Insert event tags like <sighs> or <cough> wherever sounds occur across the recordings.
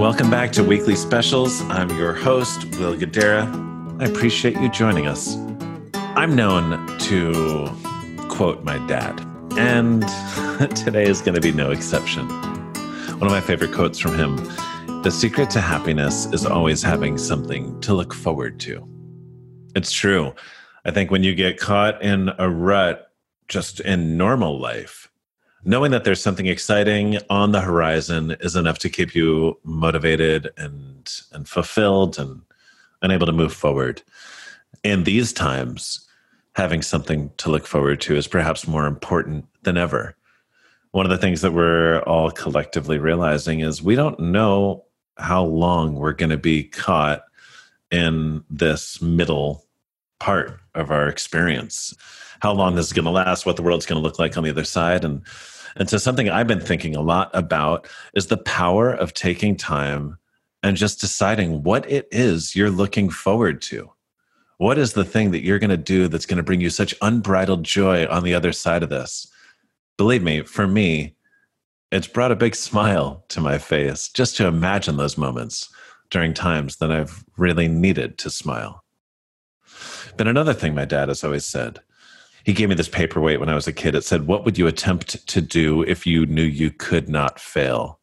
Welcome back to Weekly Specials. I'm your host, Will Guidara. I appreciate you joining us. I'm known to quote my dad, and <laughs> today is going to be no exception. One of my favorite quotes from him The secret to happiness is always having something to look forward to. It's true. I think when you get caught in a rut just in normal life, knowing that there's something exciting on the horizon is enough to keep you motivated and and fulfilled and unable to move forward. In these times having something to look forward to is perhaps more important than ever. One of the things that we're all collectively realizing is we don't know how long we're going to be caught in this middle part of our experience. How long this is going to last what the world's going to look like on the other side and and so, something I've been thinking a lot about is the power of taking time and just deciding what it is you're looking forward to. What is the thing that you're going to do that's going to bring you such unbridled joy on the other side of this? Believe me, for me, it's brought a big smile to my face just to imagine those moments during times that I've really needed to smile. But another thing my dad has always said he gave me this paperweight when I was a kid. It said, What would you attempt to do if you knew you could not fail?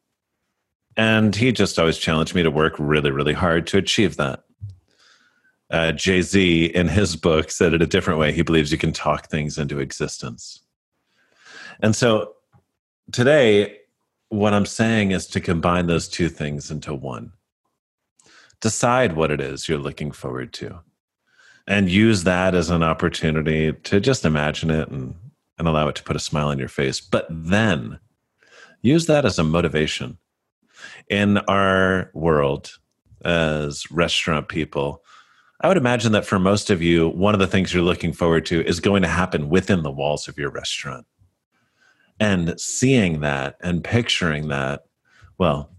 And he just always challenged me to work really, really hard to achieve that. Uh, Jay Z, in his book, said it a different way. He believes you can talk things into existence. And so today, what I'm saying is to combine those two things into one. Decide what it is you're looking forward to and use that as an opportunity to just imagine it and, and allow it to put a smile on your face. But then use that as a motivation. In our world, as restaurant people, I would imagine that for most of you, one of the things you're looking forward to is going to happen within the walls of your restaurant. And seeing that and picturing that, well,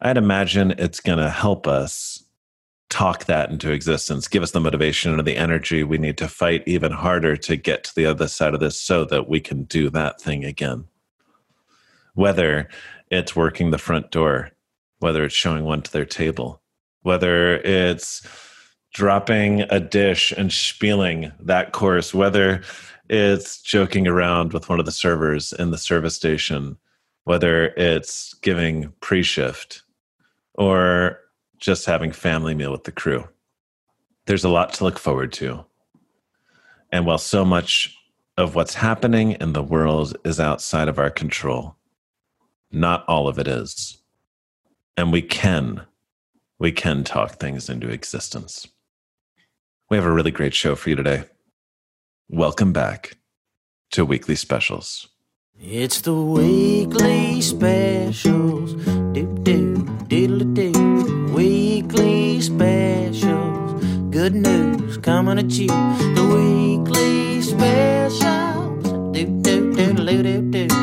I'd imagine it's going to help us talk that into existence, give us the motivation and the energy we need to fight even harder to get to the other side of this so that we can do that thing again. Whether it's working the front door, whether it's showing one to their table, whether it's dropping a dish and spieling that course, whether it's joking around with one of the servers in the service station, whether it's giving pre shift or just having family meal with the crew. There's a lot to look forward to. And while so much of what's happening in the world is outside of our control, not all of it is. And we can, we can talk things into existence. We have a really great show for you today. Welcome back to Weekly Specials. It's the weekly specials. Do, do, diddle, do specials. Good news coming at you. The weekly specials. Do, do, do, do, do, do.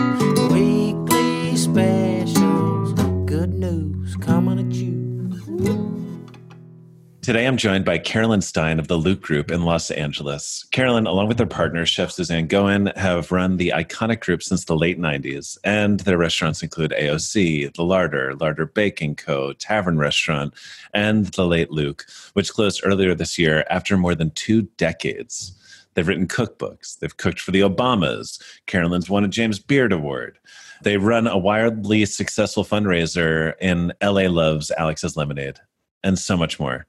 Today, I'm joined by Caroline Styne of the Lucques Group in Los Angeles. Caroline, along with her partner, Chef Suzanne Goin, have run the iconic group since the late 90s, and their restaurants include AOC, The Larder, Larder Baking Co., Tavern Restaurant, and The Late Lucques, which closed earlier this year after more than two decades. They've written cookbooks. They've cooked for the Obamas. Caroline's won a James Beard Award. They run a wildly successful fundraiser in LA Loves Alex's Lemonade, and so much more.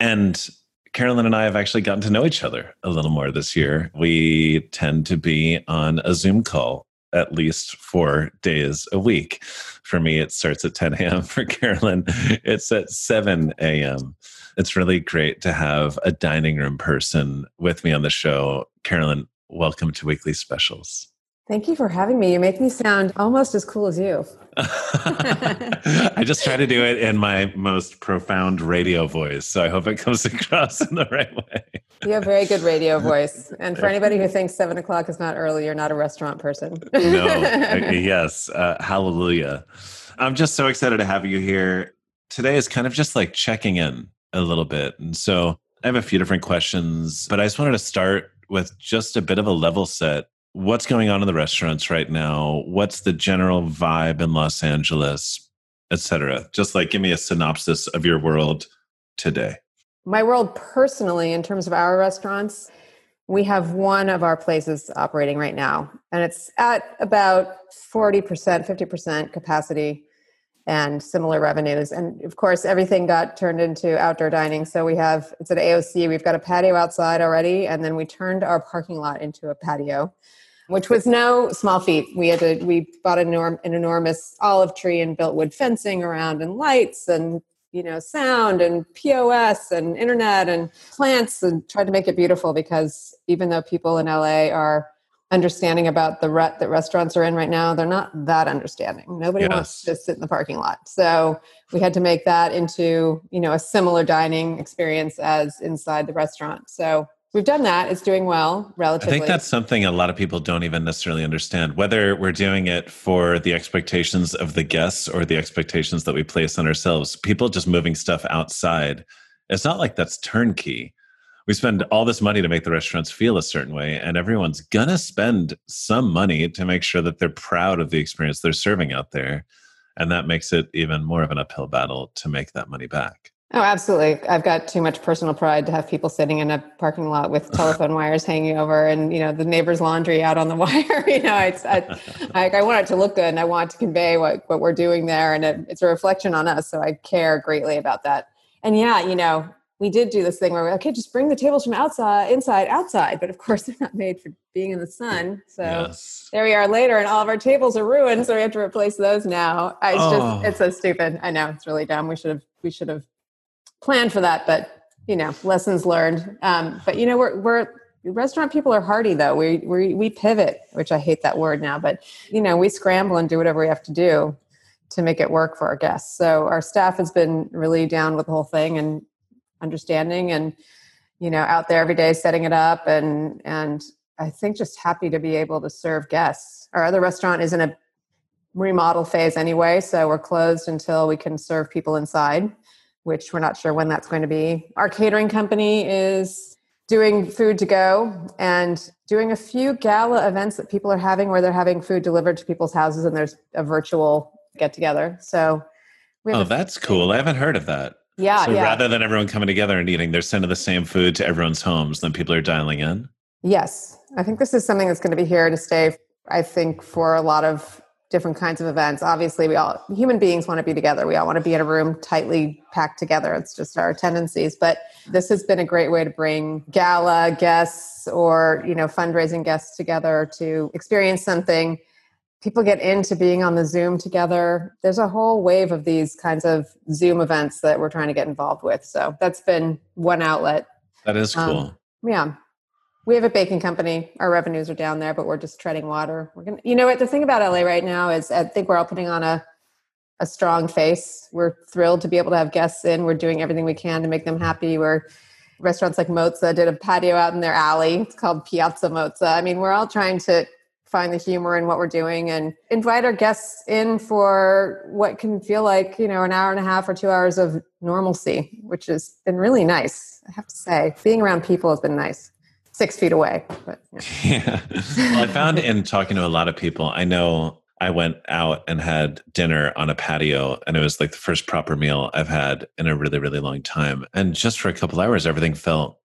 And Caroline and I have actually gotten to know each other a little more this year. We tend to be on a Zoom call at least four days a week. For me, it starts at 10 a.m. For Caroline, it's at 7 a.m. It's really great to have a dining room person with me on the show. Caroline, welcome to Weekly Specials. Thank you for having me. You make me sound almost as cool as you. <laughs> <laughs> I just try to do it in my most profound radio voice. So I hope it comes <laughs> across in the right way. You have a very good radio voice. And for anybody who thinks seven o'clock is not early, you're not a restaurant person. no, yes. Uh, hallelujah. I'm just so excited to have you here. Today is kind of just like checking in a little bit. And so I have a few different questions, but I just wanted to start with just a bit of a level set what's going on in the restaurants right now? What's the general vibe in Los Angeles? etc. Just like give me a synopsis of your world today. My world personally, in terms of our restaurants, we have one of our places operating right now, and it's at about 40%, 50% capacity and similar revenues. And of course, everything got turned into outdoor dining. So we have, it's at AOC, we've got a patio outside already, and then we turned our parking lot into a patio which was no small feat. We had to we bought an, enorm, an enormous olive tree and built wood fencing around and lights and you know sound and POS and internet and plants and tried to make it beautiful because even though people in LA are understanding about the rut that restaurants are in right now, they're not that understanding. Nobody yes. wants to sit in the parking lot. So we had to make that into, you know, a similar dining experience as inside the restaurant. So we've done that. It's doing well relatively. I think that's something a lot of people don't even necessarily understand. Whether we're doing it for the expectations of the guests or the expectations that we place on ourselves, people just moving stuff outside. It's not like that's turnkey. We spend all this money to make the restaurants feel a certain way, and everyone's gonna spend some money to make sure that they're proud of the experience they're serving out there. And that makes it even more of an uphill battle to make that money back. Oh, absolutely. I've got too much personal pride to have people sitting in a parking lot with <laughs> telephone wires hanging over and, you know, the neighbor's laundry out on the <laughs> wire. you know, it's, I, I, I, want it to look good and I want to convey what, what we're doing there. And it, it's a reflection on us. So I care greatly about that. And yeah, you know, we did do this thing where we're okay, just bring the tables from outside, inside, outside. But of course, <laughs> they're not made for being in the sun. So yes. there we are later, and all of our tables are ruined. So we have to replace those now. It's oh. just, it's so stupid. I know it's really dumb. We should have, we should have planned for that, but you know, lessons learned. Um, but you know, we're we're restaurant people are hardy though. We we we pivot, which I hate that word now, but you know, we scramble and do whatever we have to do to make it work for our guests. So our staff has been really down with the whole thing and understanding and you know out there every day setting it up and and I think just happy to be able to serve guests. Our other restaurant is in a remodel phase anyway, so we're closed until we can serve people inside which we're not sure when that's going to be. Our catering company is doing food to go and doing a few gala events that people are having where they're having food delivered to people's houses and there's a virtual get together. So, oh, that's cool. I haven't heard of that. Yeah. So yeah. rather than everyone coming together and eating, they're sending the same food to everyone's homes. Then people are dialing in. Yes. I think this is something that's going to be here to stay. I think for a lot of different kinds of events. Obviously, we all human beings want to be together. We all want to be in a room tightly packed together. It's just our tendencies. But this has been a great way to bring gala guests or you know fundraising guests together to experience something. People get into being on the Zoom together. There's a whole wave of these kinds of Zoom events that we're trying to get involved with. So that's been one outlet. That is cool. Um, yeah we have a baking company. Our revenues are down there, but we're just treading water. We're gonna, you know what? The thing about LA right now is, I think we're all putting on a a strong face. We're thrilled to be able to have guests in. We're doing everything we can to make them happy. We're restaurants like Mozza did a patio out in their alley. It's called Piazza Mozza. I mean, we're all trying to find the humor in what we're doing and invite our guests in for what can feel like, you know, an hour and a half or two hours of normalcy, which has been really nice. I have to say, being around people has been nice six feet away. But yeah. yeah. <laughs> Well, I found <laughs> in talking to a lot of people, I know I went out and had dinner on a patio, and it was like the first proper meal I've had in a really, really long time. And just for a couple hours, everything felt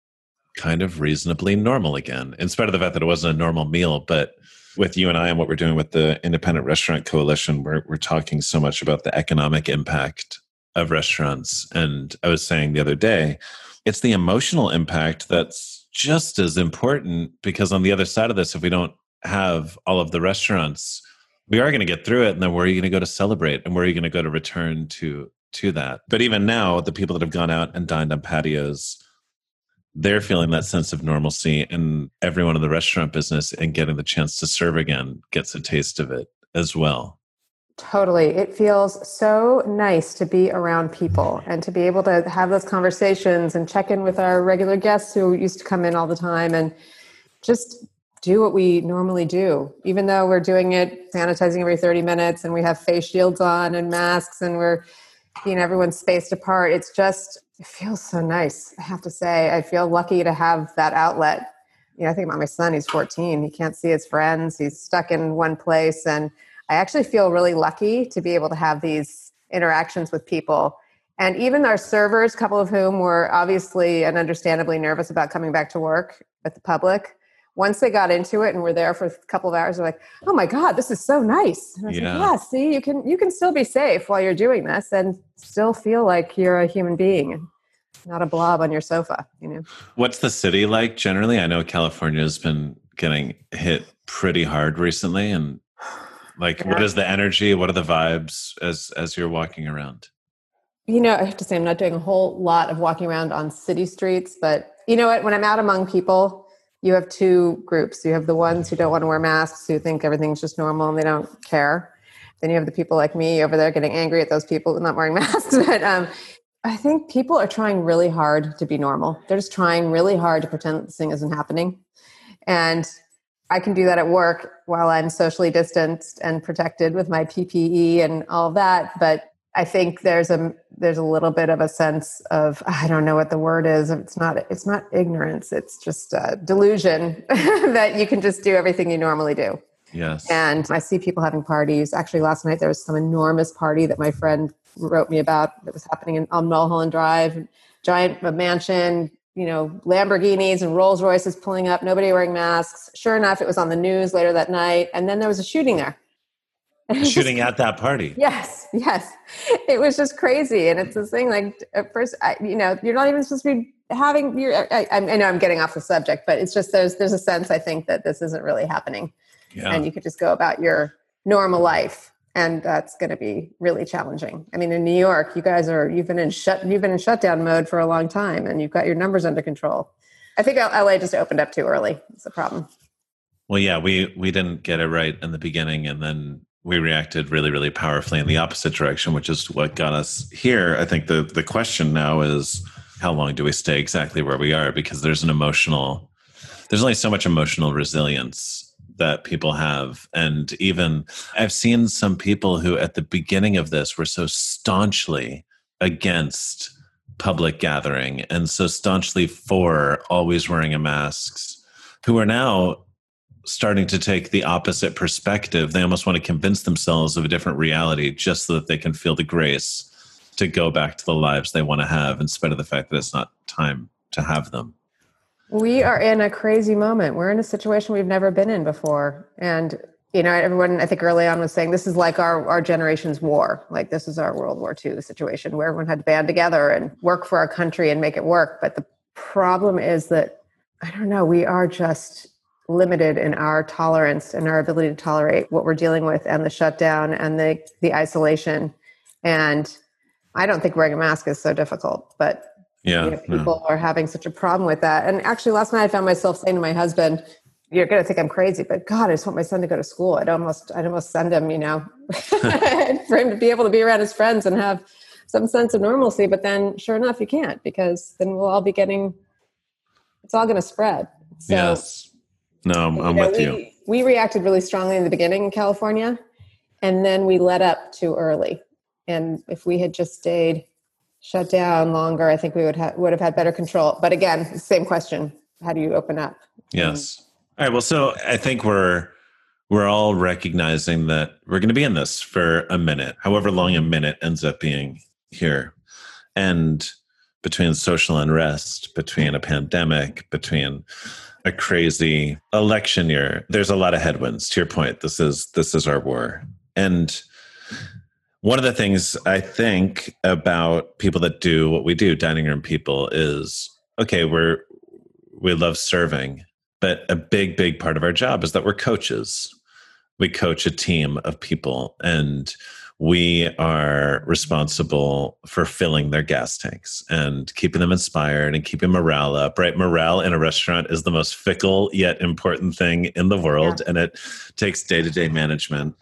kind of reasonably normal again, in spite of the fact that it wasn't a normal meal. But with you and I and what we're doing with the Independent Restaurant Coalition, we're, we're talking so much about the economic impact of restaurants. And I was saying the other day, it's the emotional impact that's just as important because on the other side of this, if we don't have all of the restaurants, we are going to get through it. And then where are you going to go to celebrate? And where are you going to go to return to to that? But even now, the people that have gone out and dined on patios, they're feeling that sense of normalcy, and everyone in the restaurant business and getting the chance to serve again gets a taste of it as well. Totally. It feels so nice to be around people mm-hmm. and to be able to have those conversations and check in with our regular guests who used to come in all the time and just do what we normally do, even though we're doing it sanitizing every 30 minutes and we have face shields on and masks and we're, you know, everyone's spaced apart. It's just, it feels so nice. I have to say, I feel lucky to have that outlet. You know, I think about my son, he's 14. He can't see his friends. He's stuck in one place and I actually feel really lucky to be able to have these interactions with people. And even our servers, a couple of whom were obviously and understandably nervous about coming back to work with the public, once they got into it and were there for a couple of hours, they're like, "Oh my god, this is so nice!" And I was Yeah. like, "Yeah, see, you can you can still be safe while you're doing this and still feel like you're a human being and not a blob on your sofa." You know. What's the city like generally? I know California has been getting hit pretty hard recently, and like, what Yeah. is the energy? What are the vibes as as you're walking around? You know, I have to say, I'm not doing a whole lot of walking around on city streets, but you know what? When I'm out among people, you have two groups. You have the ones who don't want to wear masks, who think everything's just normal and they don't care. Then you have the people like me over there getting angry at those people not wearing <laughs> masks. but um, I think people are trying really hard to be normal. They're just trying really hard to pretend this thing isn't happening. And I can do that at work while I'm socially distanced and protected with my PPE and all that. But I think there's a there's a little bit of a sense of <laughs> I don't know what the word is. It's not it's not ignorance. It's just uh, delusion <laughs> that you can just do everything you normally do. Yes. And I see people having parties. Actually, last night there was some enormous party that my friend wrote me about that was happening in, on Mulholland Drive, giant mansion, you know, Lamborghinis and Rolls Royces pulling up, nobody wearing masks. Sure enough, it was on the news later that night. And then there was a shooting there. And it was just <laughs> Shooting at that party. Yes, yes. It was just crazy, and it's this thing. Like at first, I, you know, you're not even supposed to be having. Your, I, I know I'm getting off the subject, but it's just there's there's a sense I think that this isn't really happening, Yeah. and you could just go about your normal life, and that's going to be really challenging. I mean, in New York, you guys are you've been in shut you've been in shutdown mode for a long time, and you've got your numbers under control. I think LA just opened up too early. It's a problem. Well, yeah, we we didn't get it right in the beginning, and then we reacted really, really powerfully in the opposite direction, which is what got us here. I think the the question now is how long do we stay exactly where we are? Because there's an emotional, there's only so much emotional resilience that people have, and even I've seen some people who at the beginning of this were so staunchly against public gathering and so staunchly for always wearing a masks who are now starting to take the opposite perspective. They almost want to convince themselves of a different reality just so that they can feel the grace to go back to the lives they want to have in spite of the fact that it's not time to have them. We are in a crazy moment. We're in a situation we've never been in before. And, you know, everyone, I think early on was saying this is like our, our generation's war. Like this is our World War II situation where everyone had to band together and work for our country and make it work. But the problem is that, I don't know, we are just limited in our tolerance and our ability to tolerate what we're dealing with and the shutdown and the, the isolation. And I don't think wearing a mask is so difficult, but Yeah. you know, no. people are having such a problem with that. And actually, last night I found myself saying to my husband, "You're going to think I'm crazy, but God, I just want my son to go to school. I'd almost, I'd almost send him, you know, <laughs> <laughs> for him to be able to be around his friends and have some sense of normalcy. But then, sure enough, you can't because then we'll all be getting. It's all going to spread. So, yes. No, I'm, I'm you know, with we, you. We reacted really strongly in the beginning in California, and then we let up too early. And if we had just stayed shut down longer, I think we would have would have had better control. But again, same question: How do you open up? Yes. All right. Well, so I think we're we're all recognizing that we're going to be in this for a minute, however long a minute ends up being here, and between social unrest, between a pandemic, between a crazy election year, there's a lot of headwinds. To your point, this is this is our war, and one of the things I think about people that do what we do, dining room people, is okay. We're we love serving, but a big, big part of our job is that we're coaches. We coach a team of people, and we are responsible for filling their gas tanks and keeping them inspired and keeping morale up. Right, morale in a restaurant is the most fickle yet important thing in the world, and it takes day to day management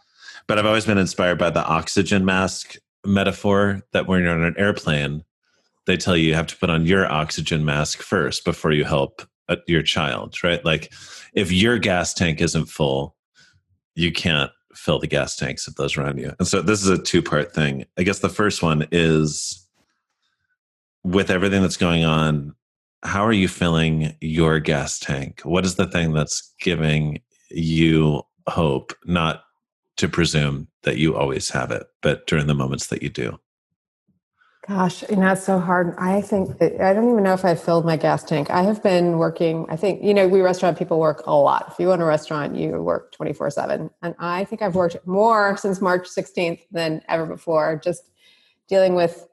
but I've always been inspired by the oxygen mask metaphor that when you're on an airplane, they tell you you have to put on your oxygen mask first before you help uh, your child, right? Like if your gas tank isn't full, you can't fill the gas tanks of those around you. And so this is a two part thing. I guess the first one is with everything that's going on, how are you filling your gas tank? What is the thing that's giving you hope, not to presume that you always have it, but during the moments that you do? Gosh, you know, it's so hard. I think I don't even know if I've filled my gas tank. I have been working, I think, you know, we restaurant people work a lot. If you own a restaurant, you work 24 7. And I think I've worked more since March 16th than ever before, just dealing with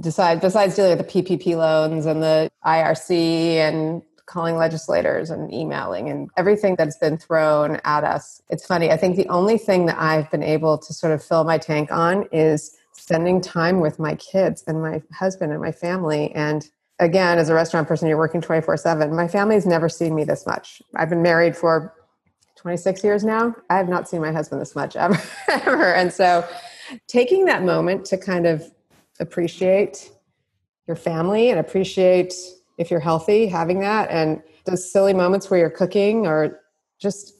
decide besides dealing with the PPP loans and the IRC and calling legislators and emailing and everything that's been thrown at us. It's funny. I think the only thing that I've been able to sort of fill my tank on is spending time with my kids and my husband and my family. And again, as a restaurant person, you're working 24 7. My family's never seen me this much. I've been married for 26 years now. I have not seen my husband this much <laughs> ever. ever. And so taking that moment to kind of appreciate your family and appreciate if you're healthy, having that and those silly moments where you're cooking or just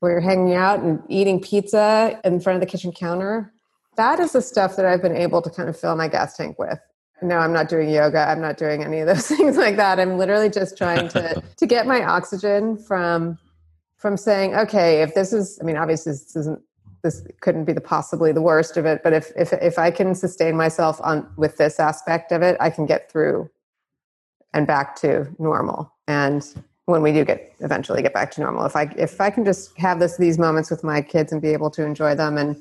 where you're hanging out and eating pizza in front of the kitchen counter that is the stuff that I've been able to kind of fill my gas tank with. No, I'm not doing yoga. I'm not doing any of those <laughs> things like that. I'm literally just trying to <laughs> to get my oxygen from from saying, okay, if this is, I mean, obviously this isn't this couldn't be the possibly the worst of it, but if if if I can sustain myself on with this aspect of it, I can get through and back to normal. And when we do get eventually get back to normal, if I if I can just have this these moments with my kids and be able to enjoy them and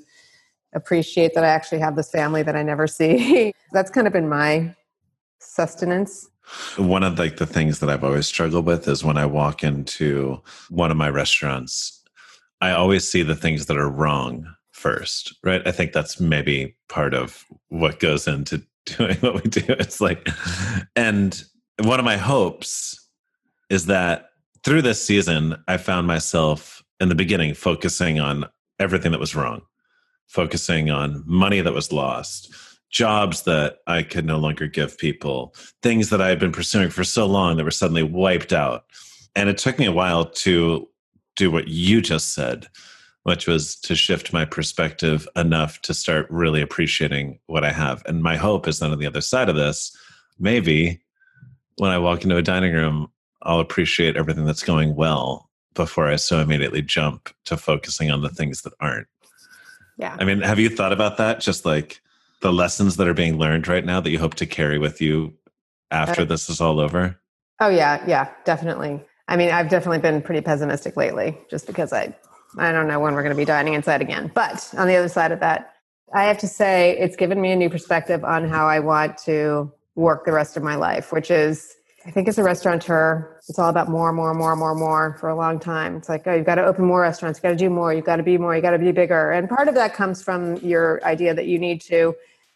appreciate that I actually have this family that I never see. <laughs> That's kind of been my sustenance. One of like the things that I've always struggled with is when I walk into one of my restaurants, I always see the things that are wrong first, right? I think that's maybe part of what goes into <laughs> doing what we do. It's like, and one of my hopes is that through this season, I found myself in the beginning focusing on everything that was wrong focusing on money that was lost, jobs that I could no longer give people, things that I had been pursuing for so long that were suddenly wiped out. And it took me a while to do what you just said, which was to shift my perspective enough to start really appreciating what I have. And my hope is that on the other side of this, maybe when I walk into a dining room, I'll appreciate everything that's going well before I so immediately jump to focusing on the things that aren't. Yeah. I mean, have you thought about that? Just like the lessons that are being learned right now that you hope to carry with you after uh, this is all over? Oh yeah, yeah, definitely. I mean, I've definitely been pretty pessimistic lately just because I I don't know when we're going to be dining inside again. But on the other side of that, I have to say it's given me a new perspective on how I want to work the rest of my life, which is I think as a restaurateur, it's all about more, more, more, more, more for a long time. It's like, oh, you've got to open more restaurants, you've got to do more, you've got to be more, you've got to be bigger. And part of that comes from your idea that you need to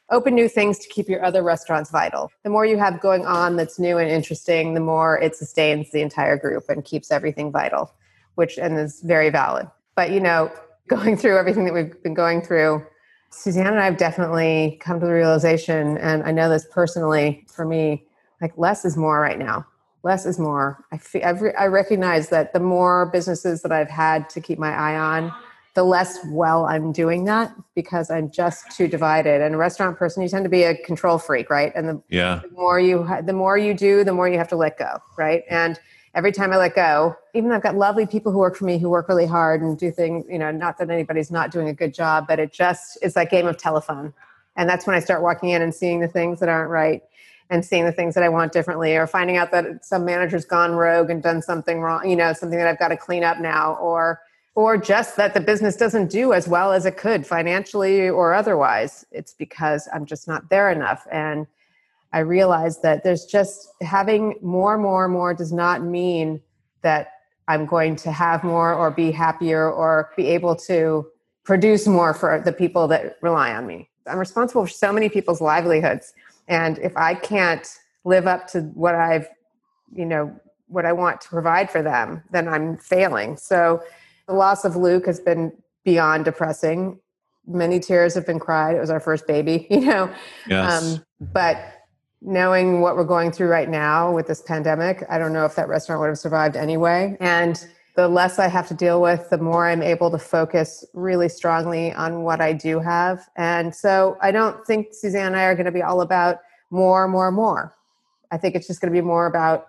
open new things to keep your other restaurants vital. The more you have going on that's new and interesting, the more it sustains the entire group and keeps everything vital, which and is very valid. But you know, <laughs> going through everything that we've been going through, Suzanne and I have definitely come to the realization, and I know this personally for me, like less is more right now. Less is more. I, feel, I've re- I recognize that the more businesses that i've had to keep my eye on the less well i'm doing that because i'm just too divided. And a restaurant person you tend to be a control freak right? And the, yeah. the more you the more you do the more you have to let go right? And every time i let go even though i've got lovely people who work for me who work really hard and do things you know not that anybody's not doing a good job but it just it's that game of telephone. And that's when i start walking in and seeing the things that aren't right and seeing the things that I want differently, or finding out that some manager's gone rogue and done something wrong, you know, something that I've got to clean up now, or or just that the business doesn't do as well as it could financially or otherwise. It's because I'm just not there enough. And I realize that there's just having more, more, more does not mean that I'm going to have more or be happier or be able to produce more for the people that rely on me. I'm responsible for so many people's livelihoods and if i can't live up to what i've you know what i want to provide for them then i'm failing. So the loss of Lucques has been beyond depressing. Many tears have been cried. It was our first baby <laughs> you know? Yes. Um, but knowing what we're going through right now with this pandemic i don't know if that restaurant would have survived anyway. And the less I have to deal with, the more I'm able to focus really strongly on what I do have. And so I don't think Suzanne and I are going to be all about more, more, more. I think it's just going to be more about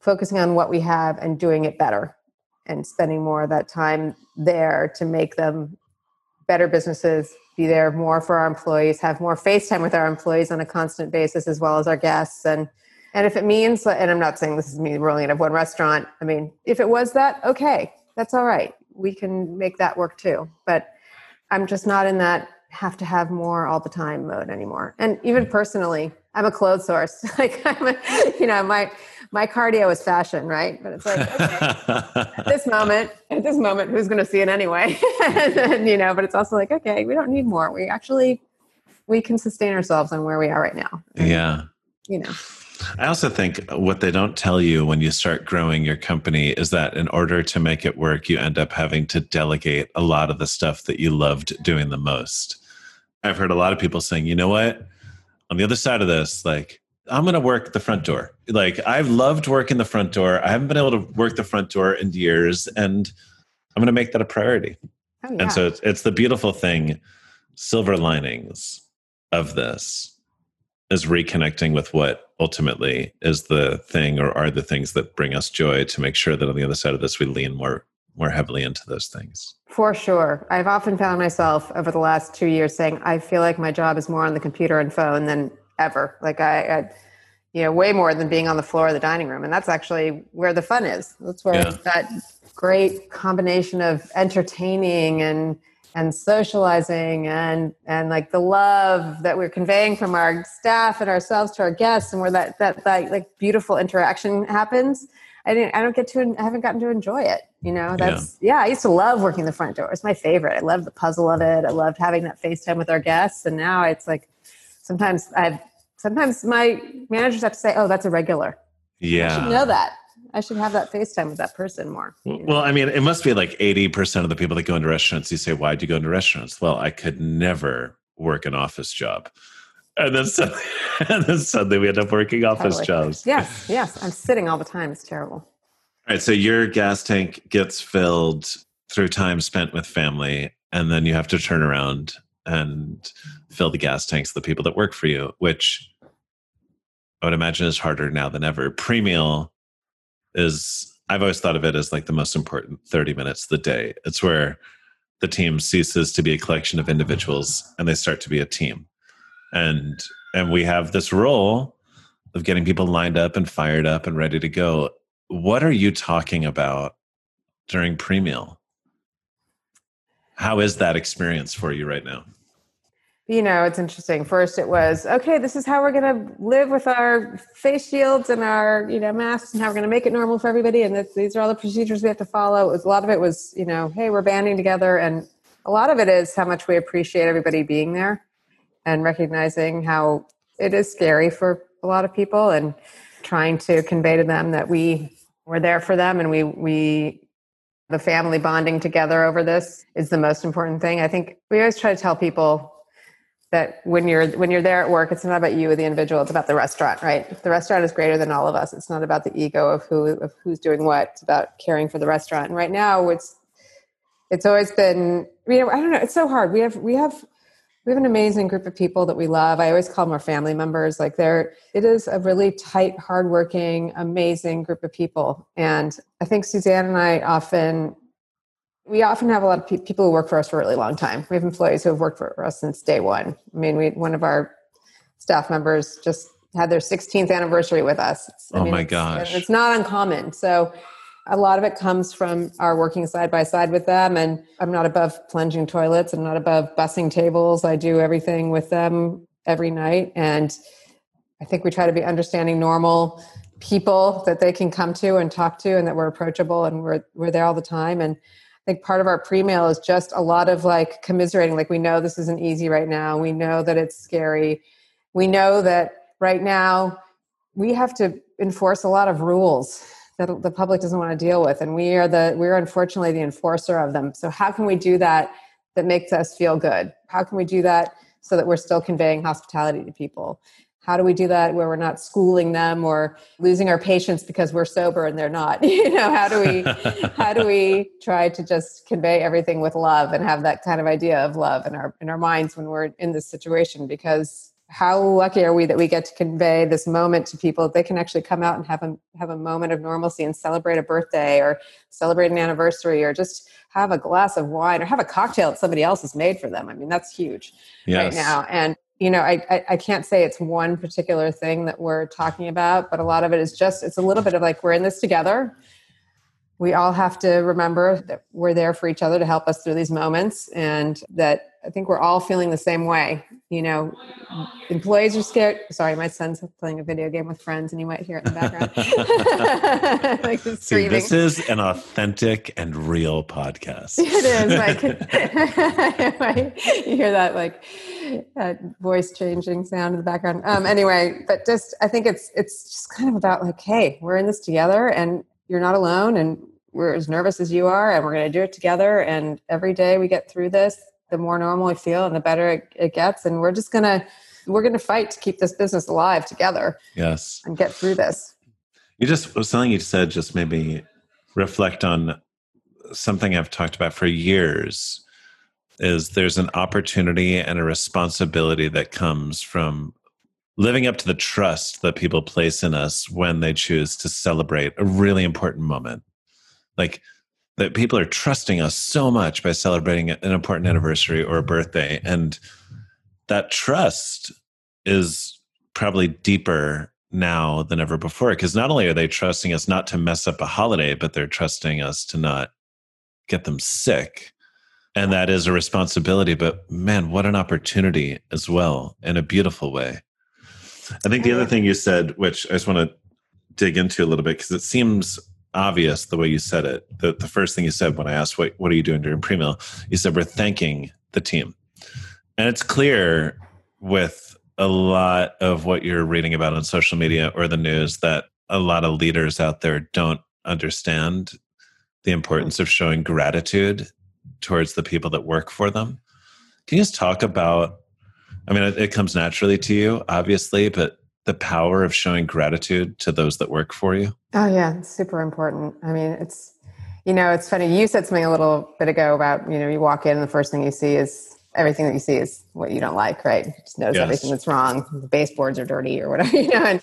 focusing on what we have and doing it better and spending more of that time there to make them better businesses, be there more for our employees, have more face time with our employees on a constant basis, as well as our guests. And and if it means, and I'm not saying this is me rolling out of one restaurant. I mean, if it was that, okay, that's all right. We can make that work too. But I'm just not in that have to have more all the time mode anymore. And even personally, I'm a clothes source. <laughs> like I'm a, you know, my my cardio is fashion, right? But it's like okay, <laughs> at this moment, at this moment, who's going to see it anyway? <laughs> and, you know, but it's also like okay, we don't need more. We actually we can sustain ourselves on where we are right now. And, yeah. You know. I also think what they don't tell you when you start growing your company is that in order to make it work, you end up having to delegate a lot of the stuff that you loved doing the most. I've heard a lot of people saying, you know what? On the other side of this, like, I'm going to work the front door. Like, I've loved working the front door. I haven't been able to work the front door in years, and I'm going to make that a priority. Oh, yeah. And so it's, it's the beautiful thing, silver linings of this is reconnecting with what ultimately is the thing or are the things that bring us joy to make sure that on the other side of this we lean more more heavily into those things. For sure. I've often found myself over the last two years saying i feel like my job is more on the computer and phone than ever. Like i, I you know way more than being on the floor of the dining room. And that's actually where the fun is. That's where yeah. that great combination of entertaining and and socializing and and like the love that we're conveying from our staff and ourselves to our guests and where that that, that like beautiful interaction happens. I didn't i don't get to i haven't gotten to enjoy it you know? That's yeah. yeah i used to love working the front door. It's my favorite. I love the puzzle of it. I loved having that facetime with our guests and now it's like sometimes i've sometimes my managers have to say oh that's a regular yeah I should know that I should have that FaceTime with that person more. You know? Well, I mean, it must be like 80% of the people that go into restaurants, you say, Why do you go into restaurants? Well, I could never work an office job. And then suddenly, <laughs> and then suddenly we end up working office totally. jobs. Yes, yes. I'm sitting all the time. It's terrible. All right. So your gas tank gets filled through time spent with family, and then you have to turn around and fill the gas tanks of the people that work for you, which I would imagine is harder now than ever. Pre-meal is I've always thought of it as like the most important 30 minutes of the day. It's where the team ceases to be a collection of individuals and they start to be a team. And and we have this role of getting people lined up and fired up and ready to go. What are you talking about during pre-meal? How is that experience for you right now? You know, it's interesting. First, it was okay. This is how we're going to live with our face shields and our, you know, masks, and how we're going to make it normal for everybody. And this, these are all the procedures we have to follow. Was, a lot of it was, you know, hey, we're banding together, and a lot of it is how much we appreciate everybody being there, and recognizing how it is scary for a lot of people, and trying to convey to them that we were there for them, and we we the family bonding together over this is the most important thing. I think we always try to tell people that when you're when you're there at work it's not about you or the individual it's about the restaurant right? The restaurant is greater than all of us. It's not about the ego of who of who's doing what. It's about caring for the restaurant. And right now it's it's always been you know i don't know it's so hard. We have we have we have an amazing group of people that we love. I always call them our family members. Like they're it is a really tight hardworking amazing group of people. And i think suzanne and i often we often have a lot of pe- people who work for us for a really long time. We have employees who have worked for us since day one. I mean, we one of our staff members just had their 16th anniversary with us. I oh mean, my it's, gosh! It's not uncommon. So a lot of it comes from our working side by side with them. And I'm not above plunging toilets. I'm not above bussing tables. I do everything with them every night. And I think we try to be understanding, normal people that they can come to and talk to, and that we're approachable and we're we're there all the time. And I think part of our pre-meal is just a lot of like commiserating. Like we know this isn't easy right now. We know that it's scary. We know that right now we have to enforce a lot of rules that the public doesn't want to deal with, and we are the we're unfortunately the enforcer of them. So how can we do that that makes us feel good? How can we do that so that we're still conveying hospitality to people? How do we do that where we're not schooling them or losing our patience because we're sober and they're not? <laughs> You know how do we <laughs> how do we try to just convey everything with love and have that kind of idea of love in our in our minds when we're in this situation? Because how lucky are we that we get to convey this moment to people? That they can actually come out and have a have a moment of normalcy and celebrate a birthday or celebrate an anniversary or just have a glass of wine or have a cocktail that somebody else has made for them. I mean that's huge yes. right now. And you know I, I, I can't say it's one particular thing that we're talking about but a lot of it is just it's a little bit of like we're in this together we all have to remember that we're there for each other to help us through these moments and that I think we're all feeling the same way. You know, employees are scared. Sorry, my son's playing a video game with friends, and you might hear it in the background. <laughs> like See, this is an authentic and real podcast. <laughs> It is. Like, <laughs> you hear that like that voice changing sound in the background. Um, anyway, but just I think it's it's just kind of about like, hey, we're in this together, and you're not alone, and we're as nervous as you are, and we're going to do it together. And every day we get through this the more normal I feel and the better it, it gets. And we're just going to, we're going to fight to keep this business alive together. Yes. And get through this. You just, something you said just made me reflect on something I've talked about for years is there's an opportunity and a responsibility that comes from living up to the trust that people place in us when they choose to celebrate a really important moment. Like that people are trusting us so much by celebrating an important anniversary or a birthday and that trust is probably deeper now than ever before because not only are they trusting us not to mess up a holiday but they're trusting us to not get them sick and that is a responsibility but man what an opportunity as well in a beautiful way i think the other mm. thing you said which i just want to dig into a little bit because it seems obvious the way you said it. The, the first thing you said when I asked, what, what are you doing during pre-meal? You said, we're thanking the team. And it's clear with a lot of what you're reading about on social media or the news that a lot of leaders out there don't understand the importance of showing gratitude towards the people that work for them. Can you just talk about? I mean, it, it comes naturally to you, obviously, but the power of showing gratitude to those that work for you? Oh, yeah, super important. I mean, it's, you know, it's funny. You said something a little bit ago about, you know, you walk in and the first thing you see is everything that you see is what you don't like, right? You just notice yes. everything that's wrong. The baseboards are dirty or whatever, <laughs> you know. And,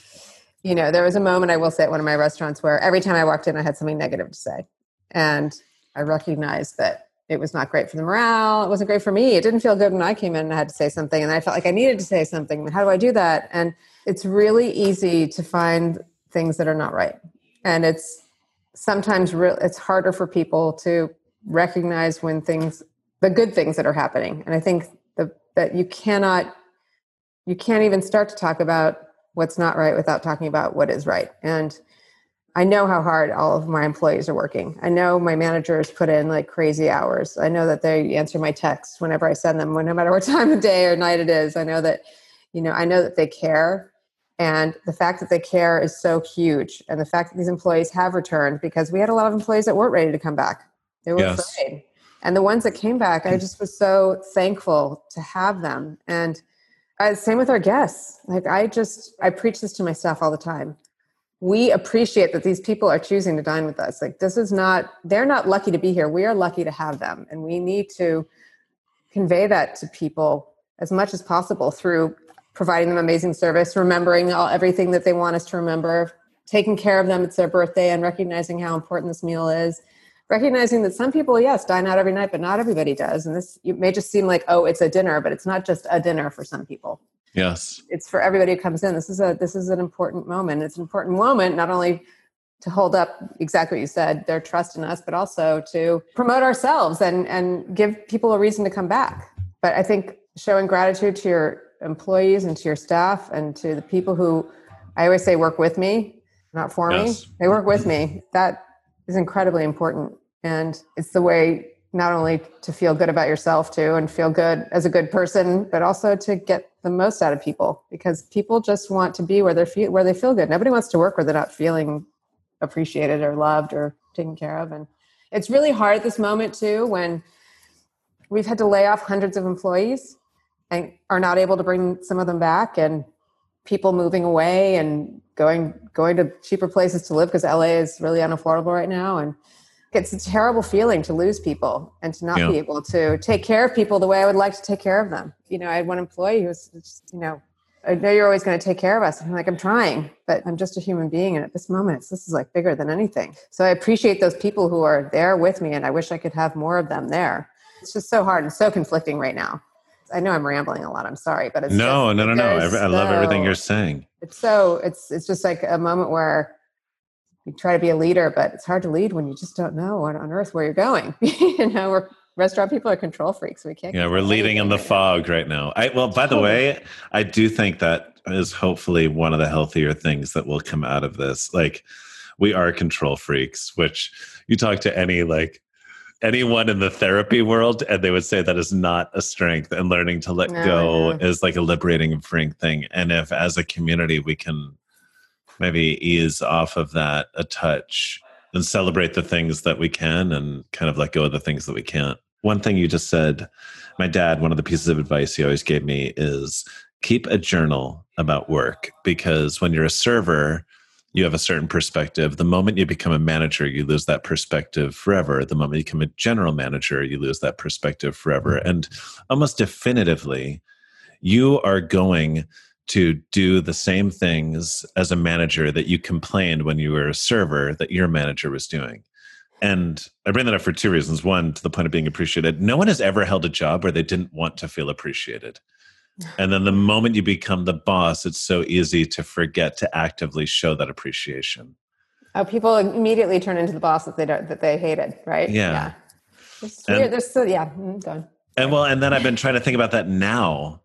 you know, there was a moment I will say at one of my restaurants where every time I walked in, I had something negative to say. And I recognized that it was not great for the morale. It wasn't great for me. It didn't feel good when I came in and I had to say something. And I felt like I needed to say something. How do I do that? And it's really easy to find things that are not right and it's sometimes real it's harder for people to recognize when things the good things that are happening and i think the, that you cannot you can't even start to talk about what's not right without talking about what is right and i know how hard all of my employees are working i know my managers put in like crazy hours i know that they answer my texts whenever i send them no matter what <laughs> time of day or night it is i know that you know i know that they care and the fact that they care is so huge. And the fact that these employees have returned because we had a lot of employees that weren't ready to come back. They were yes. afraid. And the ones that came back, I just was so thankful to have them. And uh, same with our guests. Like I just, I preach this to my staff all the time. We appreciate that these people are choosing to dine with us. Like this is not, they're not lucky to be here. We are lucky to have them. And we need to convey that to people as much as possible through providing them amazing service, remembering all everything that they want us to remember, taking care of them. It's their birthday, and recognizing how important this meal is. Recognizing that some people, yes, dine out every night, but not everybody does. And this it may just seem like, oh, it's a dinner, but it's not just a dinner for some people. Yes, it's for everybody who comes in. This is a this is an important moment. It's an important moment not only to hold up exactly what you said, their trust in us, but also to promote ourselves and and give people a reason to come back. But I think showing gratitude to your employees and to your staff and to the people who I always say work with me, not for yes. me. They work with me. That is incredibly important. And it's the way not only to feel good about yourself too and feel good as a good person, but also to get the most out of people because people just want to be where they feel where they feel good. Nobody wants to work where they're not feeling appreciated or loved or taken care of. And it's really hard at this moment too when we've had to lay off hundreds of employees and are not able to bring some of them back and people moving away and going going to cheaper places to live because LA is really unaffordable right now and it's a terrible feeling to lose people and to not yeah. be able to take care of people the way I would like to take care of them. You know, I had one employee who was just, you know, I know you're always going to take care of us. And I'm like, I'm trying, but I'm just a human being. And at this moment, this is like bigger than anything. So I appreciate those people who are there with me. And I wish I could have more of them there. It's just so hard and so conflicting right now. I know I'm rambling a lot. I'm sorry, but it's no, just, no, no, no. I, I love so- everything you're saying. It's so it's it's just like a moment where you try to be a leader, but it's hard to lead when you just don't know what on earth where you're going. <laughs> you know, we're restaurant people are control freaks. We can't. Yeah, we're leading in the right now. fog right now. I well, by the way, I do think that is hopefully one of the healthier things that will come out of this. Like we are control freaks, which you talk to any like anyone in the therapy world and they would say that is not a strength and learning to let No, go no. is like a liberating and freeing thing. And if as a community we can maybe ease off of that a touch and celebrate the things that we can and kind of let go of the things that we can't. One thing you just said, my dad, one of the pieces of advice he always gave me is keep a journal about work because when you're a server, you have a certain perspective. The moment you become a manager, you lose that perspective forever. The moment you become a general manager, you lose that perspective forever. Mm-hmm. And almost definitively, you are going to do the same things as a manager that you complained when you were a server that your manager was doing. And I bring that up for two reasons. One, to the point of being appreciated. No one has ever held a job where they didn't want to feel appreciated. <sighs> And then the moment you become the boss, it's so easy to forget to actively show that appreciation. Oh, people immediately turn into the boss that they don't that they hated, right? Yeah. It's And- There's so yeah. mm, Go on. And well, and then I've been trying to think about that now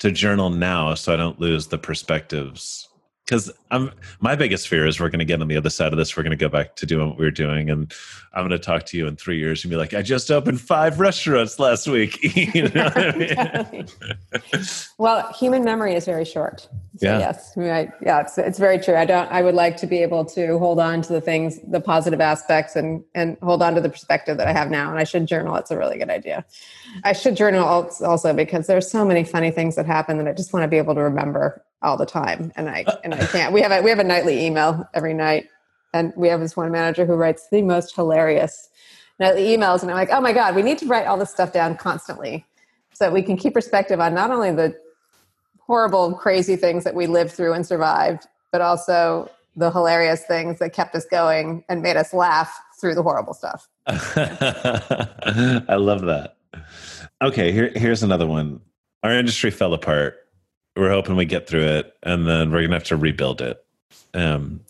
to journal now so I don't lose the perspectives. Because I'm my biggest fear is we're going to get on the other side of this. We're going to go back to doing what we were doing, and I'm going to talk to you in three years and be like, "I just opened five restaurants last week." <laughs> you know I mean? <laughs> Well, human memory is very short. So Yeah. Yes. Right. Yeah. It's, it's very true. I don't. I would like to be able to hold on to the things, the positive aspects, and and hold on to the perspective that I have now. And I should journal. It's a really good idea. I should journal also because there's so many funny things that happen that I just want to be able to remember all the time. And I uh, and I can't. We have a we have a nightly email every night, and we have this one manager who writes the most hilarious nightly emails, and I'm like, oh my god, we need to write all this stuff down constantly so that we can keep perspective on not only the horrible, crazy things that we lived through and survived, but also the hilarious things that kept us going and made us laugh through the horrible stuff. <laughs> I love that. Okay, here, here's another one. Our industry fell apart. We're hoping we get through it, and then we're to have to rebuild it, um,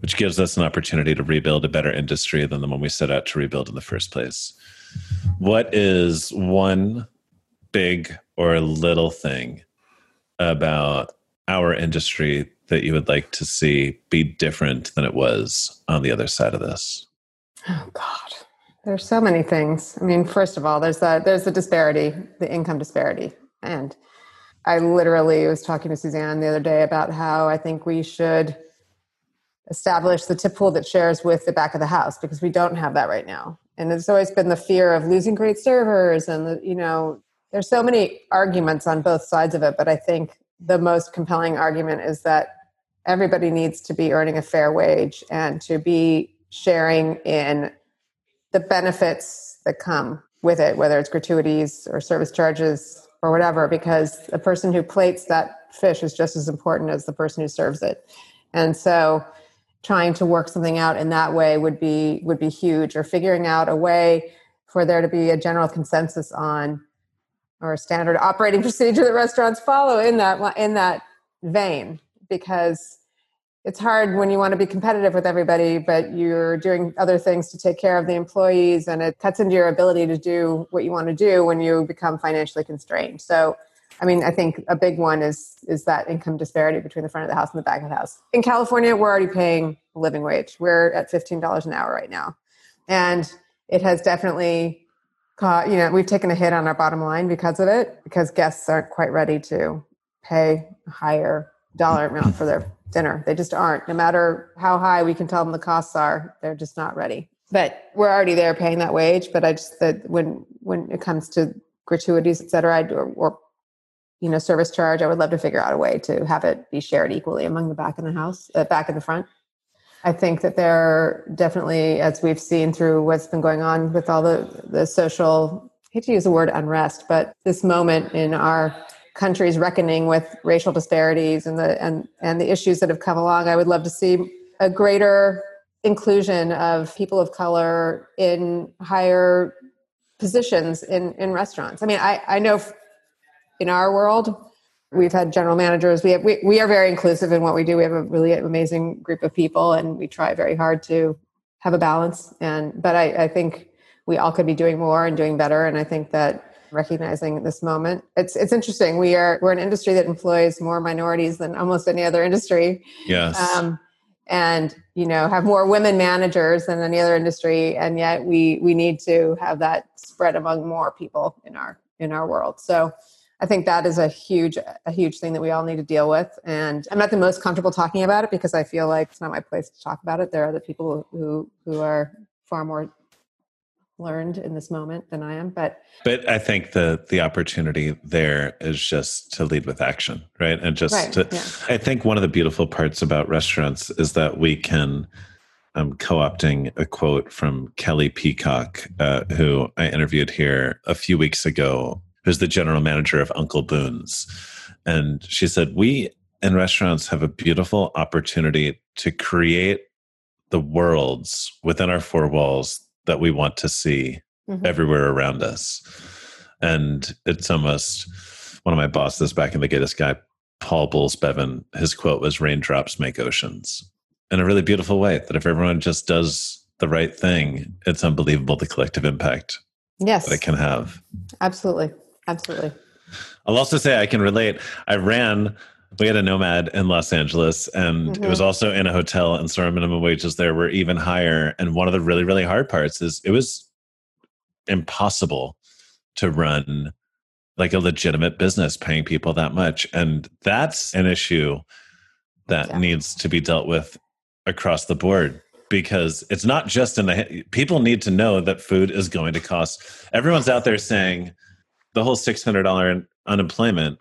which gives us an opportunity to rebuild a better industry than the one we set out to rebuild in the first place. What is one big or little thing about our industry that you would like to see be different than it was on the other side of this? Oh God, there's so many things. I mean, first of all, there's the there's the disparity, the income disparity, and I literally was talking to Suzanne the other day about how I think we should establish the tip pool that shares with the back of the house because we don't have that right now. And it's always been the fear of losing great servers, and the, you know, there's so many arguments on both sides of it. But I think the most compelling argument is that everybody needs to be earning a fair wage and to be sharing in the benefits that come with it, whether it's gratuities or service charges or whatever, because the person who plates that fish is just as important as the person who serves it. And so trying to work something out in that way would be would be huge or figuring out a way for there to be a general consensus on or a standard operating <laughs> procedure that restaurants follow in that in that vein because it's hard when you want to be competitive with everybody but you're doing other things to take care of the employees and it cuts into your ability to do what you want to do when you become financially constrained. So i mean i think a big one is is that income disparity between the front of the house and the back of the house. In california we're already paying a living wage. We're at $15 an hour right now. And it has definitely caught you know we've taken a hit on our bottom line because of it because guests aren't quite ready to pay a higher dollar amount for their dinner. They just aren't. No matter how high we can tell them the costs are they're just not ready. But we're already there paying that wage. But i just that when when it comes to gratuities et cetera or, or you know service charge i would love to figure out a way to have it be shared equally among the back of the house uh, back and the front. I think that there definitely, as we've seen through what's been going on with all the, the social, I hate to use the word unrest, but this moment in our countries reckoning with racial disparities and the and and the issues that have come along, I would love to see a greater inclusion of people of color in higher positions in in restaurants. I mean, I I know in our world we've had general managers. We have we, we are very inclusive in what we do. We have a really amazing group of people and we try very hard to have a balance. And but I, I think we all could be doing more and doing better. And i think that recognizing this moment. It's it's interesting. We are we're an industry that employs more minorities than almost any other industry. Yes. Um, and you know have more women managers than any other industry. And yet we we need to have that spread among more people in our in our world. So i think that is a huge a huge thing that we all need to deal with. And i'm not the most comfortable talking about it because i feel like it's not my place to talk about it. There are other people who who are far more learned in this moment than I am. But but I think the the opportunity there is just to lead with action, right? And just right, to, yeah. I think one of the beautiful parts about restaurants is that we can. I'm co-opting a quote from Kelly Peacock, uh, who I interviewed here a few weeks ago, who's the general manager of Uncle Boons, and she said, "We in restaurants have a beautiful opportunity to create the worlds within our four walls that we want to see mm-hmm. everywhere around us. And it's almost one of my bosses back in the Gay, this guy, Paul Bolles-Beaven, his quote was raindrops make oceans in a really beautiful way. That if everyone just does the right thing, it's unbelievable the collective impact yes. that it can have. Absolutely. Absolutely. I'll also say I can relate. I ran we had a NoMad in Los Angeles, and mm-hmm. it was mm-hmm. also in a hotel, and so our minimum wages there were even higher. And one of the really, really hard parts is it was impossible to run like a legitimate business paying people that much. And that's an issue that yeah. needs to be dealt with across the board because it's not just in the people need to know that food is going to cost everyone's out there saying the whole $600 unemployment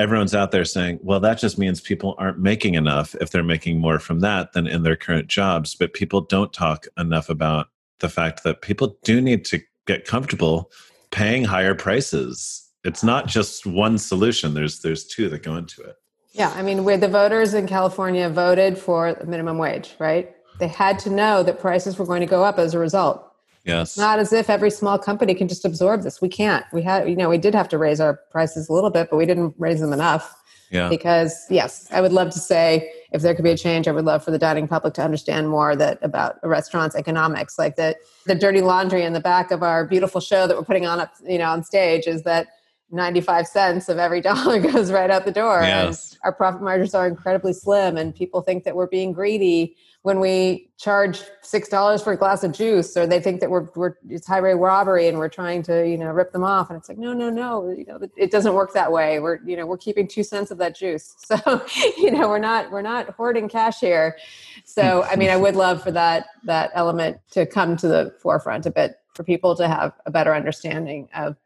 everyone's out there saying, well, that just means people aren't making enough if they're making more from that than in their current jobs. But people don't talk enough about the fact that people do need to get comfortable paying higher prices. It's not just one solution. There's there's two that go into it. Yeah, I mean, where the voters in California voted for minimum wage, right? They had to know that prices were going to go up as a result. Yes. Not as if every small company can just absorb this. We can't. We had, you know, we did have to raise our prices a little bit, but we didn't raise them enough. Yeah. Because yes, I would love to say if there could be a change, I would love for the dining public to understand more that about a restaurant's economics, like that the dirty laundry in the back of our beautiful show that we're putting on up, you know, on stage is that 95 cents of every <laughs> dollar goes right out the door. Yes. Our profit margins are incredibly slim and people think that we're being greedy when we charge six dollars for a glass of juice, or they think that we're, we're it's highway robbery and we're trying to you know rip them off, and it's like no, no, no, you know it doesn't work that way. We're you know we're keeping two cents of that juice, <laughs> so you know we're not we're not hoarding cash here. So I mean, I would love for that that element to come to the forefront a bit for people to have a better understanding of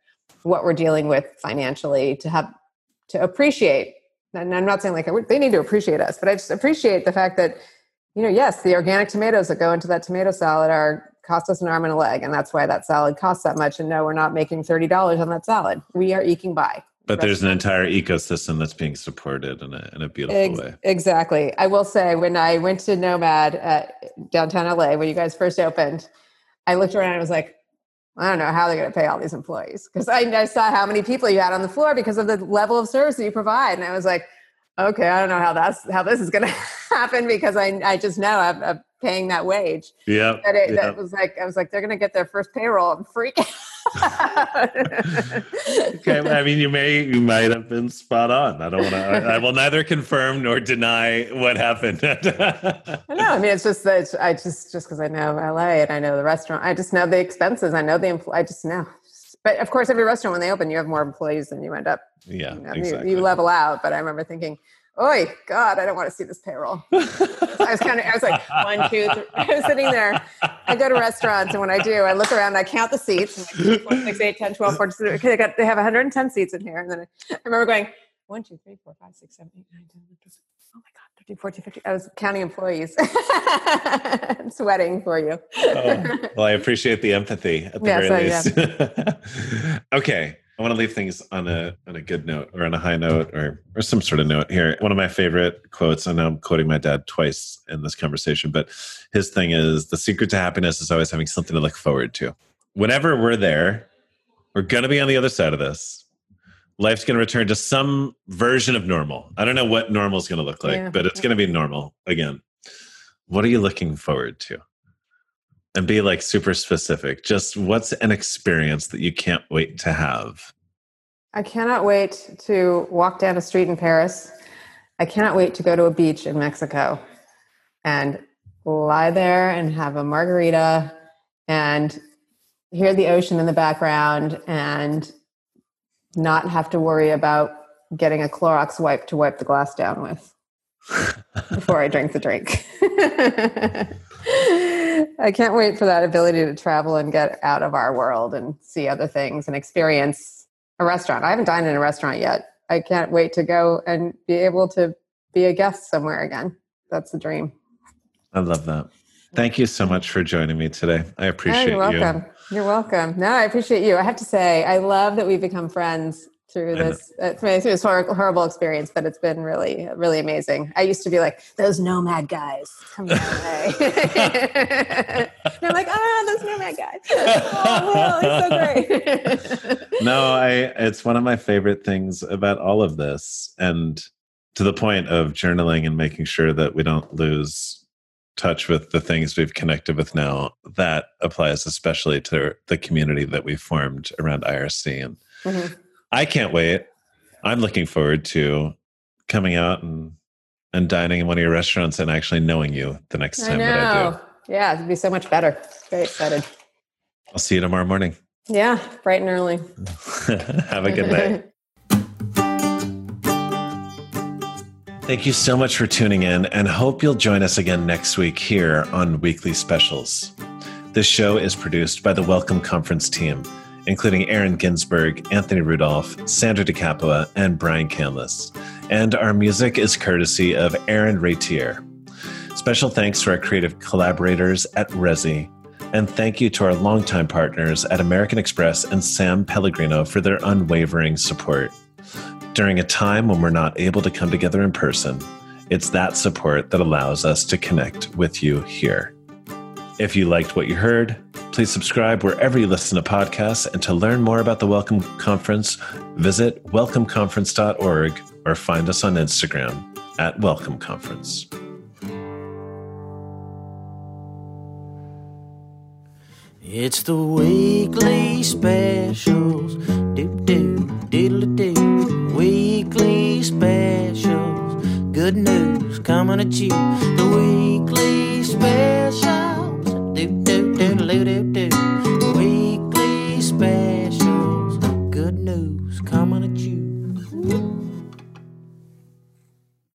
what we're dealing with financially, to have to appreciate. And I'm not saying like oh, they need to appreciate us, but I just appreciate the fact that you know, yes, the organic tomatoes that go into that tomato salad are cost us an arm and a leg, and that's why that salad costs that much. And no, we're not making thirty dollars on that salad. We are eking by. But there's an entire ecosystem that's being supported in a in a beautiful Ex- way. Exactly. I will say when I went to NoMad downtown LA when you guys first opened, I looked around and I was like, I don't know how they're going to pay all these employees because I, I saw how many people you had on the floor because of the level of service that you provide, and I was like, okay, I don't know how that's how this is going <laughs> to happen because I I just know I'm, I'm paying that wage. Yeah, that, it, that was like I was like they're going to get their first payroll and freak. Okay, I mean you may you might have been spot on. I don't want to. I, I, will neither confirm nor deny what happened. I know. I mean, it's just that I just just because I know LA and I know the restaurant. I just know the expenses. I know the. I just know. But of course, every restaurant when they open, you have more employees than you end up. Yeah, you, know, exactly. you, you level out. But I remember thinking, "Oi, God, I don't want to see this payroll." I was kind of, I was like, one, two, three. <laughs> I was sitting there. I go to restaurants, and when I do, I look around, I count the seats. like, four, six, eight, 10, 12, 14, okay, they, got, they have 110 seats in here. And then I, remember going, one, two, three, four, five, six, seven, eight, nine, 10, 11, 12. Oh my God. 13, 14, 15. I was counting employees. <laughs> i'm Sweating for you. oh, well, I appreciate the empathy at the yes, very least. Yeah. <laughs> okay. I want to leave things on a on a good note or on a high note or or some sort of note here. One of my favorite quotes, know I'm quoting my dad twice in this conversation, but his thing is the secret to happiness is always having something to look forward to. Whenever we're there, we're gonna be on the other side of this. Life's gonna return to some version of normal. I don't know what normal is gonna look like, Yeah. but it's gonna be normal again. What are you looking forward to? And be like super specific. Just what's an experience that you can't wait to have? I cannot wait to walk down a street in Paris. I cannot wait to go to a beach in Mexico and lie there and have a margarita and hear the ocean in the background and not have to worry about getting a Clorox wipe to wipe the glass down with <laughs> before I drink the drink. <laughs> I can't wait for that ability to travel and get out of our world and see other things and experience a restaurant. I haven't dined in a restaurant yet. I can't wait to go and be able to be a guest somewhere again. That's the dream. I love that. Thank you so much for joining me today. I Oh, appreciate you're welcome. you. You're welcome. No, I appreciate you. I have to say, I love that we've become friends through this uh, through this horrible, experience, but it's been really, really amazing. I used to be like those NoMad guys come my way. <laughs> and I'm like, ah, those NoMad guys. <laughs> Oh, Will, it's so great. <laughs> No, I it's one of my favorite things about all of this and to the point of journaling and making sure that we don't lose touch with the things we've connected with now. That applies especially to the community that we formed around IRC and Mhm. I can't wait. I'm looking forward to coming out and and dining in one of your restaurants and actually knowing you the next I time that I do. Yeah, it'd be so much better. Very excited. I'll see you tomorrow morning. Yeah, bright and early. <laughs> Have a good night. <laughs> Thank you so much for tuning in and hope you'll join us again next week here on Weekly Specials. This show is produced by the Welcome Conference team, including Aaron Ginsberg, Anthony Rudolf, Sandra DeCapua, and Brian Canlis. And our music is courtesy of Aaron Ratier. Special thanks to our creative collaborators at Resy, and thank you to our longtime partners at American Express and San Pellegrino for their unwavering support. During a time when we're not able to come together in person, it's that support that allows us to connect with you here. If you liked what you heard, please subscribe wherever you listen to podcasts. And to learn more about the Welcome Conference, visit welcomeconference.org or find us on Instagram at Welcome Conference. It's the weekly specials. Do do diddle do. Weekly specials. Good news coming at you. The weekly specials.